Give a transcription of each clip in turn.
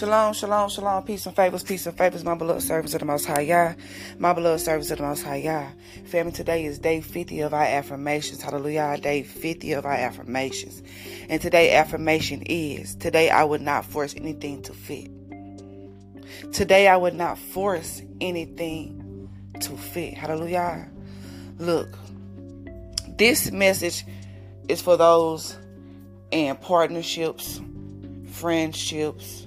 Shalom, shalom, shalom, peace and favors, peace and favors, my beloved servants of the Most High Yah, my beloved servants of the Most High Yah. Family, today is day 50 of our affirmations. Hallelujah, day 50 of our affirmations. And today affirmation is, today I would not force anything to fit. Today I would not force anything to fit. Hallelujah. Look, this message is for those in partnerships, friendships,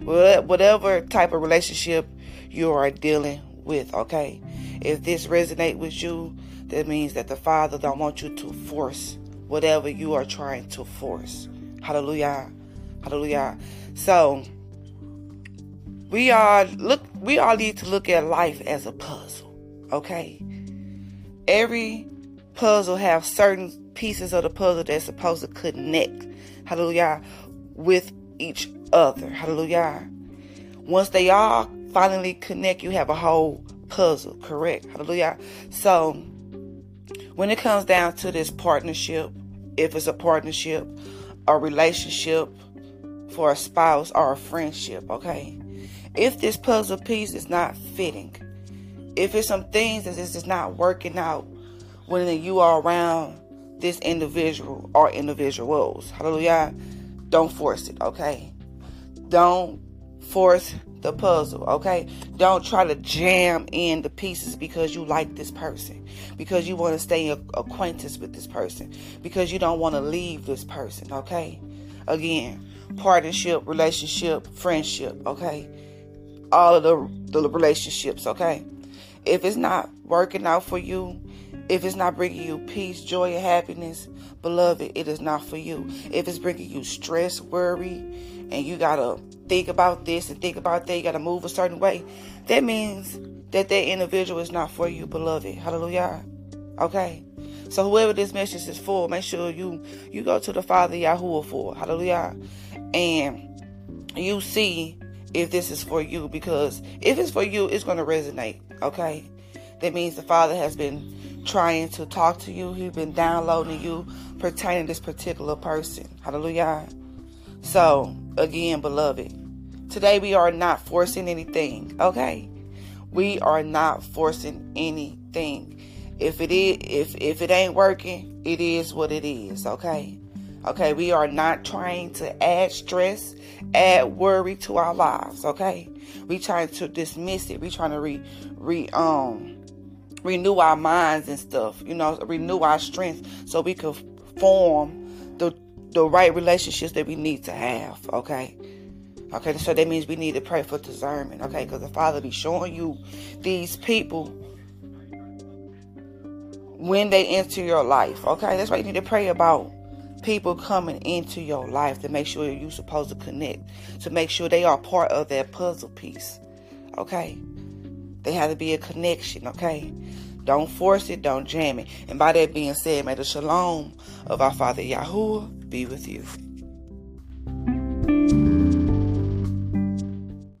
whatever type of relationship you are dealing with, okay? If this resonate with you, that means that the Father don't want you to force whatever you are trying to force. Hallelujah. Hallelujah. So we are look we all need to look at life as a puzzle. Okay? Every puzzle have certain pieces of the puzzle that's supposed to connect. Hallelujah. With each other. Hallelujah. Once they all finally connect, you have a whole puzzle, correct? Hallelujah. So, when it comes down to this partnership, if it's a partnership, a relationship for a spouse or a friendship, okay? If this puzzle piece is not fitting, if it's some things that is just not working out when you are around this individual or individuals, hallelujah, don't force it, okay? Don't force the puzzle, okay? Don't try to jam in the pieces because you like this person, because you want to stay acquaintance with this person, because you don't want to leave this person, okay? Again, partnership, relationship, friendship, okay? All of the, the relationships, okay? If it's not working out for you, if it's not bringing you peace, joy, and happiness, beloved, it is not for you. If it's bringing you stress, worry, and you gotta think about this and think about that, you gotta move a certain way, that means that that individual is not for you, beloved. Hallelujah. Okay. So whoever this message is for, make sure you you go to the Father Yahuwah for. Hallelujah. And you see if this is for you because if it's for you, it's gonna resonate. Okay. That means the Father has been trying to talk to you. He's been downloading you pertaining this particular person. Hallelujah. So, again, beloved, today we are not forcing anything, okay? We are not forcing anything. If it is if if it ain't working, it is what it is, okay? Okay, we are not trying to add stress, add worry to our lives, okay? We trying to dismiss it. We trying to re re um renew our minds and stuff, you know, renew our strength so we can form the the right relationships that we need to have, okay? Okay, so that means we need to pray for discernment, okay? Because the Father be showing you these people when they enter your life, okay? That's why you need to pray about people coming into your life to make sure you're supposed to connect, to make sure they are part of that puzzle piece, okay? They have to be a connection, okay? Don't force it, don't jam it. And by that being said, may the shalom of our Father Yahuwah be with you.